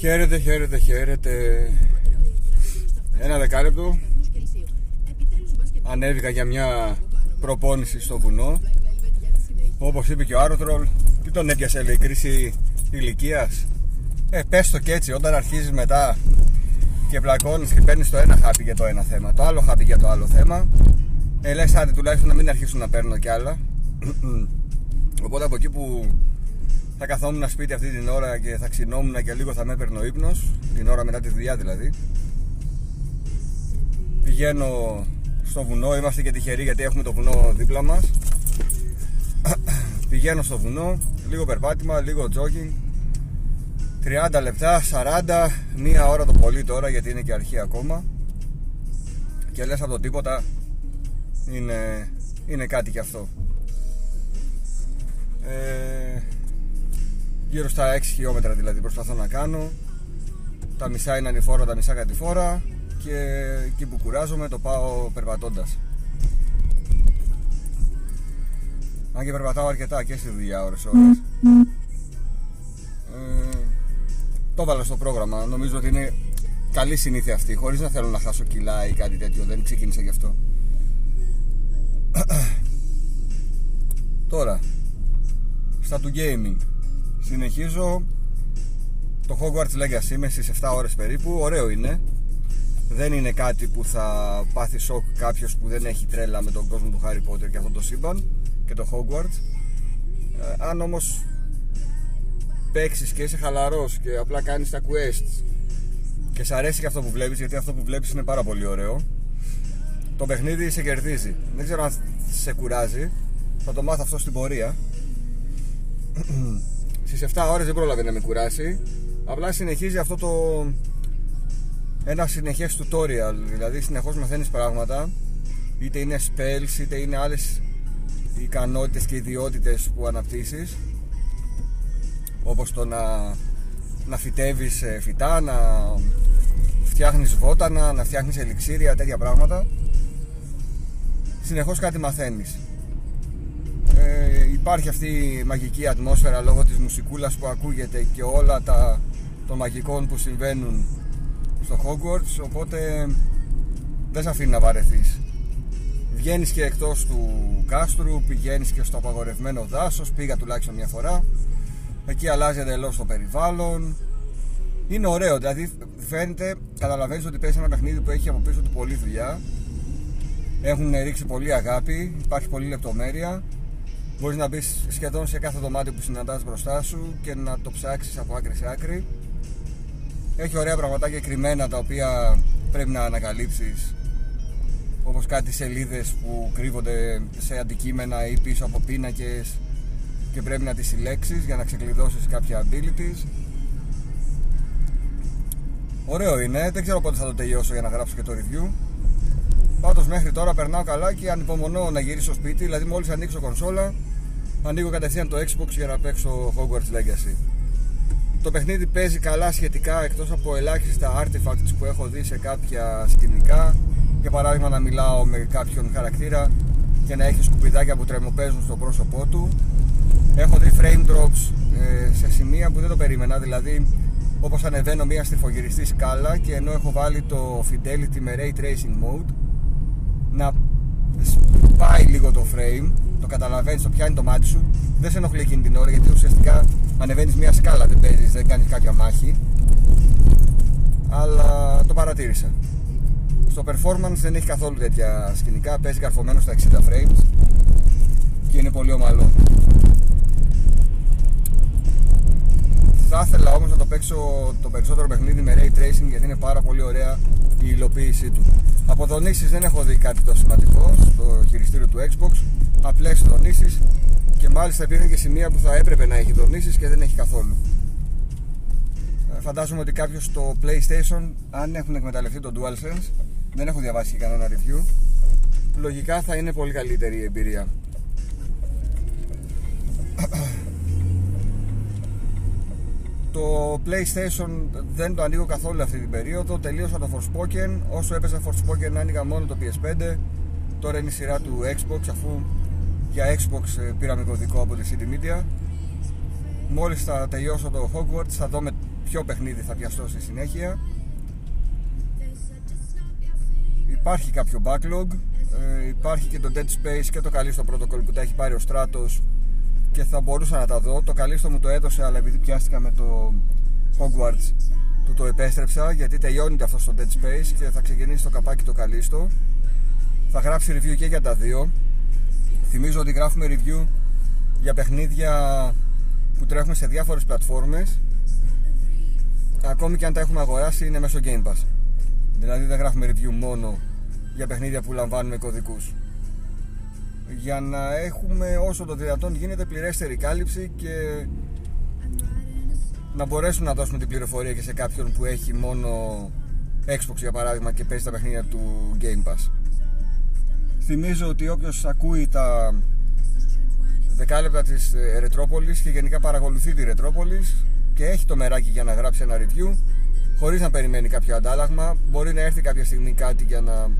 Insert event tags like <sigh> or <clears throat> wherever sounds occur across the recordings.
Χαίρετε, χαίρετε, χαίρετε. Ένα δεκάλεπτο. Ανέβηκα για μια προπόνηση στο βουνό. Όπως είπε και ο Άρωτρολ, τι τον έπιασε λέει, κρίση ηλικίας; Ε, πες το και έτσι, όταν αρχίζεις μετά και πλακώνεις και παίρνεις το ένα χάπι για το ένα θέμα, το άλλο χάπι για το άλλο θέμα, ε, λες άντε τουλάχιστον να μην αρχίσουν να παίρνω κι άλλα. <clears throat> Οπότε από εκεί που θα καθόμουν σπίτι αυτή την ώρα και θα ξυνόμουν και λίγο θα με έπαιρνε ο ύπνος, την ώρα μετά τη δουλειά δηλαδή. Πηγαίνω στο βουνό, είμαστε και τυχεροί γιατί έχουμε το βουνό δίπλα μας. Πηγαίνω στο βουνό, λίγο περπάτημα, λίγο jogging. 30 λεπτά, 40, μία ώρα το πολύ τώρα γιατί είναι και αρχή ακόμα. Και λες από το τίποτα είναι, είναι κάτι κι αυτό. Ε, γύρω στα 6 χιλιόμετρα δηλαδή προσπαθώ να κάνω. Τα μισά είναι ανηφόρα, τα μισά κατηφόρα και εκεί που κουράζομαι το πάω περπατώντας. Αν και περπατάω αρκετά και στη δουλειά ώρες ώρες. Ε, το έβαλα στο πρόγραμμα. Νομίζω ότι είναι καλή συνήθεια αυτή χωρίς να θέλω να χάσω κιλά ή κάτι τέτοιο. Δεν ξεκίνησα γι' αυτό. <clears throat> Τώρα στα του gaming συνεχίζω. Το Hogwarts Legacy είμαι στις 7 ώρες περίπου. Ωραίο είναι. Δεν είναι κάτι που θα πάθει σοκ κάποιος που δεν έχει τρέλα με τον κόσμο του Harry Potter και αυτό το σύμπαν και το Hogwarts. Ε, αν όμως παίξεις και είσαι χαλαρός και απλά κάνεις τα quests και σε αρέσει και αυτό που βλέπεις γιατί αυτό που βλέπεις είναι πάρα πολύ ωραίο το παιχνίδι σε κερδίζει. Δεν ξέρω αν σε κουράζει. Θα το μάθω αυτό στην πορεία Στις 7 ώρες δεν πρόλαβε να με κουράσει. Απλά συνεχίζει αυτό το ένα συνεχές tutorial. Δηλαδή συνεχώς μαθαίνεις πράγματα. Είτε είναι spells είτε είναι άλλες ικανότητες και ιδιότητες που αναπτύσσεις. Όπως το να, να φυτεύεις ε, φυτά να φτιάχνεις βότανα να φτιάχνεις ελιξίρια τέτοια πράγματα. Συνεχώς κάτι μαθαίνεις ε, υπάρχει αυτή η μαγική ατμόσφαιρα λόγω της μουσικούλας που ακούγεται και όλα τα των μαγικών που συμβαίνουν στο Hogwarts οπότε δεν σε αφήνει να βαρεθείς. Βγαίνεις και εκτός του κάστρου πηγαίνεις και στο απαγορευμένο δάσος πήγα τουλάχιστον μια φορά. Εκεί αλλάζει εντελώς το περιβάλλον. Είναι ωραίο δηλαδή φαίνεται καταλαβαίνεις ότι παίζει ένα παιχνίδι που έχει από πίσω του πολλή δουλειά. Έχουν ρίξει πολύ αγάπη υπάρχει πολλή λεπτομέρεια Μπορείς να μπεις σχεδόν σε κάθε δωμάτιο που συναντάς μπροστά σου και να το ψάξεις από άκρη σε άκρη. Έχει ωραία πραγματάκια κρυμμένα τα οποία πρέπει να ανακαλύψεις όπως κάτι σελίδες που κρύβονται σε αντικείμενα ή πίσω από πίνακες και πρέπει να τις συλλέξεις για να ξεκλειδώσεις κάποια abilities Ωραίο είναι, δεν ξέρω πότε θα το τελειώσω για να γράψω και το review Πάντως μέχρι τώρα περνάω καλά και ανυπομονώ να γυρίσω σπίτι. Δηλαδή μόλις ανοίξω κονσόλα ανοίγω κατευθείαν το Xbox για να παίξω Hogwarts Legacy. Το παιχνίδι παίζει καλά σχετικά εκτός από ελάχιστα artifacts που έχω δει σε κάποια σκηνικά. Για παράδειγμα να μιλάω με κάποιον χαρακτήρα και να έχει σκουπιδάκια που τρεμοπαίζουν στο πρόσωπό του. Έχω δει frame drops ε, σε σημεία που δεν το περίμενα. Δηλαδή όπως ανεβαίνω μια στριφογυριστή σκάλα και ενώ έχω βάλει το fidelity με ray tracing mode να πάει λίγο το frame το καταλαβαίνεις, το πιάνει το μάτι σου, δεν σε ενοχλεί εκείνη την ώρα γιατί ουσιαστικά ανεβαίνεις μια σκάλα, δεν παίζεις, δεν κάνεις κάποια μάχη. Αλλά το παρατήρησα. Στο performance δεν έχει καθόλου τέτοια σκηνικά, παίζει καρφωμένο στα 60 frames και είναι πολύ ομαλό. Θα ήθελα όμως να το παίξω το περισσότερο παιχνίδι με Ray Tracing γιατί είναι πάρα πολύ ωραία η υλοποίησή του. Αποδονήσεις δεν έχω δει κάτι το σημαντικό στο χειριστήριο του Xbox. Απλές δονήσεις και μάλιστα υπήρχαν και σημεία που θα έπρεπε να έχει δονήσεις και δεν έχει καθόλου. Ε, φαντάζομαι ότι κάποιος στο PlayStation αν έχουν εκμεταλλευτεί το DualSense δεν έχω διαβάσει κανένα review λογικά θα είναι πολύ καλύτερη η εμπειρία το PlayStation δεν το ανοίγω καθόλου αυτή την περίοδο. Τελείωσα το Forspoken. Όσο έπαιζα Forspoken άνοιγα μόνο το PS5 τώρα είναι η σειρά του Xbox αφού για Xbox ε, πήραμε κωδικό από τη CD Media. Μόλις θα τελειώσω το Hogwarts θα δω με ποιο παιχνίδι θα πιαστώ στη συνέχεια. Υπάρχει κάποιο backlog. Ε, υπάρχει και το Dead Space και το Callisto Protocol που τα έχει πάρει ο Στράτος και θα μπορούσα να τα δω. Το Callisto μου το έδωσε αλλά επειδή πιάστηκα με το Hogwarts του το επέστρεψα γιατί τελειώνει αυτό στο Dead Space και θα ξεκινήσει το καπάκι το Callisto θα γράψει review και για τα δύο. Θυμίζω ότι γράφουμε review για παιχνίδια που τρέχουν σε διάφορες πλατφόρμες. Ακόμη και αν τα έχουμε αγοράσει είναι μέσω Game Pass. Δηλαδή δεν γράφουμε review μόνο για παιχνίδια που λαμβάνουμε κωδικούς για να έχουμε όσο το δυνατόν γίνεται πληρέστερη κάλυψη και να μπορέσουν να δώσουμε την πληροφορία και σε κάποιον που έχει μόνο Xbox για παράδειγμα και παίζει τα παιχνίδια του Game Pass. Θυμίζω ότι όποιος ακούει τα δεκάλεπτα της Ρετρόπολης και γενικά παρακολουθεί τη Ρετρόπολης και έχει το μεράκι για να γράψει ένα review χωρίς να περιμένει κάποιο αντάλλαγμα μπορεί να έρθει κάποια στιγμή κάτι για να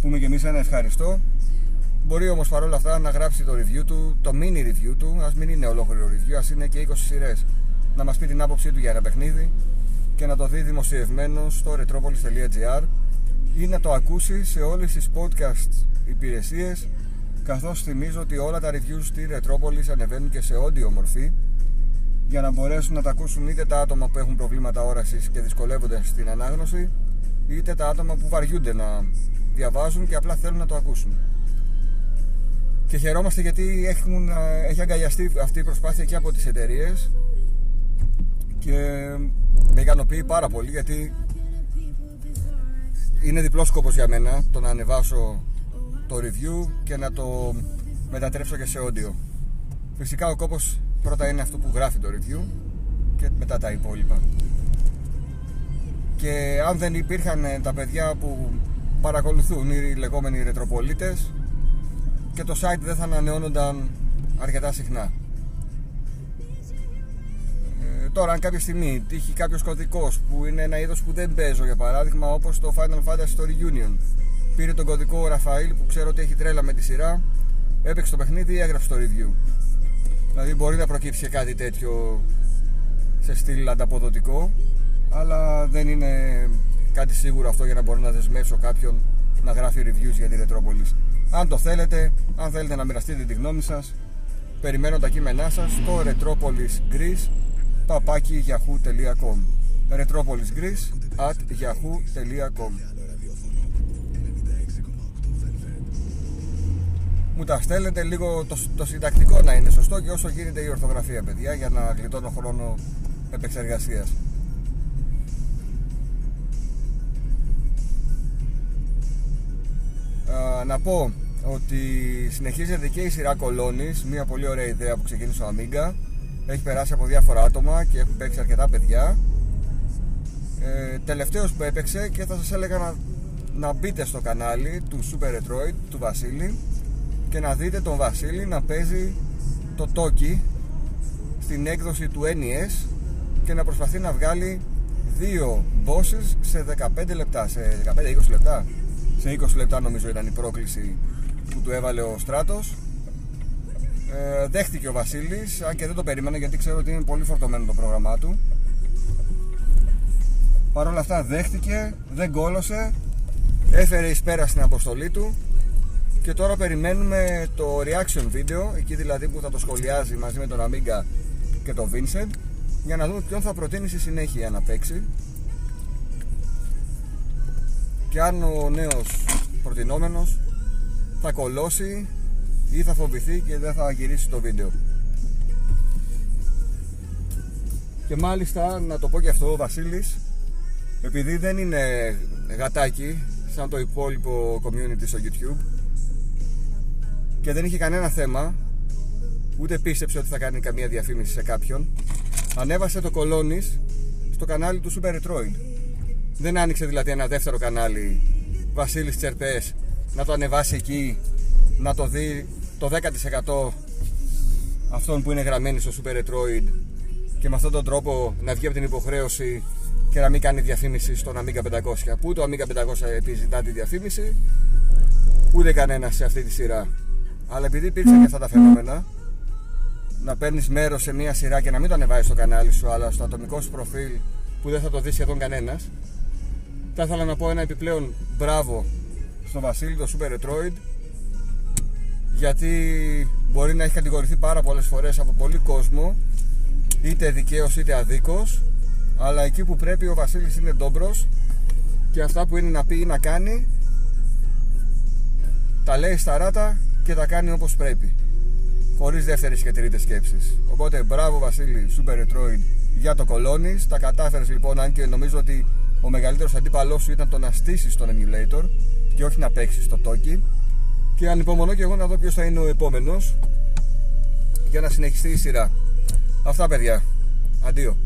πούμε και εμείς ένα ευχαριστώ μπορεί όμως παρόλα αυτά να γράψει το review του το mini review του ας μην είναι ολόκληρο review ας είναι και 20 σειρές να μας πει την άποψή του για ένα παιχνίδι και να το δει δημοσιευμένο στο retropolis.gr ή να το ακούσει σε όλες τις podcast υπηρεσίες καθώς θυμίζω ότι όλα τα reviews στη Retropolis ανεβαίνουν και σε audio μορφή για να μπορέσουν να τα ακούσουν είτε τα άτομα που έχουν προβλήματα όρασης και δυσκολεύονται στην ανάγνωση είτε τα άτομα που βαριούνται να διαβάζουν και απλά θέλουν να το ακούσουν. Και χαιρόμαστε γιατί έχουν, έχει αγκαλιαστεί αυτή η προσπάθεια και από τις εταιρείες και με ικανοποιεί πάρα πολύ γιατί είναι διπλός σκόπος για μένα το να ανεβάσω το review και να το μετατρέψω και σε audio. Φυσικά ο κόπος πρώτα είναι αυτό που γράφει το review και μετά τα υπόλοιπα. Και αν δεν υπήρχαν τα παιδιά που παρακολουθούν οι λεγόμενοι ρετροπολίτες και το site δεν θα ανανεώνονταν αρκετά συχνά. Ε, τώρα, αν κάποια στιγμή τύχει κάποιος κωδικός που είναι ένα είδος που δεν παίζω, για παράδειγμα, όπως το Final Fantasy Story Union, πήρε τον κωδικό ο Ραφαήλ που ξέρω ότι έχει τρέλα με τη σειρά, έπαιξε το παιχνίδι, έγραψε το review. Δηλαδή μπορεί να προκύψει κάτι τέτοιο σε στυλ ανταποδοτικό, αλλά δεν είναι κάτι σίγουρο αυτό για να μπορώ να δεσμεύσω κάποιον να γράφει reviews για τη Retropolis. Αν το θέλετε, αν θέλετε να μοιραστείτε τη γνώμη σας, περιμένω τα κείμενά σας στο retropolisgreece παπάκι yahoo.com retropolisgreece at yahoo.com μου τα στέλνετε λίγο το, το συντακτικό να είναι σωστό και όσο γίνεται η ορθογραφία παιδιά για να γλιτώνω χρόνο επεξεργασίας. Να πω ότι συνεχίζεται και η σειρά Κολόνης μια πολύ ωραία ιδέα που ξεκίνησε ο Amiga έχει περάσει από διάφορα άτομα και έχουν παίξει αρκετά παιδιά. Ε, τελευταίος που έπαιξε και θα σας έλεγα να, να μπείτε στο κανάλι του Super Retroid του Βασίλη και να δείτε τον Βασίλη να παίζει το Toki στην έκδοση του NES και να προσπαθεί να βγάλει δύο bosses σε 15 λεπτά, σε 15-20 λεπτά. Σε 20 λεπτά νομίζω ήταν η πρόκληση που του έβαλε ο Στράτος. Ε, δέχτηκε ο Βασίλης αν και δεν το περίμενα γιατί ξέρω ότι είναι πολύ φορτωμένο το πρόγραμμά του. Παρ' όλα αυτά δέχτηκε, δεν κόλωσε έφερε εις πέρα στην αποστολή του. Και τώρα περιμένουμε το reaction video εκεί δηλαδή που θα το σχολιάζει μαζί με τον Amiga και τον Vincent για να δούμε ποιον θα προτείνει στη συνέχεια να παίξει. Και αν ο νέος προτινόμενος θα κολώσει ή θα φοβηθεί και δεν θα γυρίσει το βίντεο. Και μάλιστα να το πω και αυτό ο Βασίλης επειδή δεν είναι γατάκι σαν το υπόλοιπο community στο YouTube και δεν είχε κανένα θέμα ούτε πίστεψε ότι θα κάνει καμία διαφήμιση σε κάποιον ανέβασε το κολόνις στο κανάλι του Super Retroid δεν άνοιξε δηλαδή ένα δεύτερο κανάλι Βασίλης Τσερπές να το ανεβάσει εκεί να το δει το 10% αυτών που είναι γραμμένοι στο Super Retroid και με αυτόν τον τρόπο να βγει από την υποχρέωση και να μην κάνει διαφήμιση στον Amiga 500 που το Amiga 500 επιζητά τη διαφήμιση ούτε κανένας σε αυτή τη σειρά αλλά επειδή υπήρξαν και αυτά τα φαινόμενα να παίρνεις μέρος σε μια σειρά και να μην το ανεβάζει στο κανάλι σου, αλλά στο ατομικό σου προφίλ που δεν θα το δει σχεδόν κανένας. Θα ήθελα να πω ένα επιπλέον μπράβο στο Βασίλη, το Super Retroid, γιατί μπορεί να έχει κατηγορηθεί πάρα πολλές φορές από πολύ κόσμο, είτε δικαίως είτε αδίκως, αλλά εκεί που πρέπει ο Βασίλης είναι ντόμπρος και αυτά που είναι να πει ή να κάνει τα λέει στα ράτα και τα κάνει όπως πρέπει χωρίς δεύτερη και τρίτη σκέψεις. Οπότε μπράβο Βασίλη, Super Retroid για το κολόνι. Τα κατάφερες λοιπόν, αν και νομίζω ότι ο μεγαλύτερος αντίπαλός σου ήταν το να στήσεις τον emulator και όχι να παίξει το Toki. Και ανυπομονώ και εγώ να δω ποιος θα είναι ο επόμενος για να συνεχιστεί η σειρά. Αυτά παιδιά. Αντίο.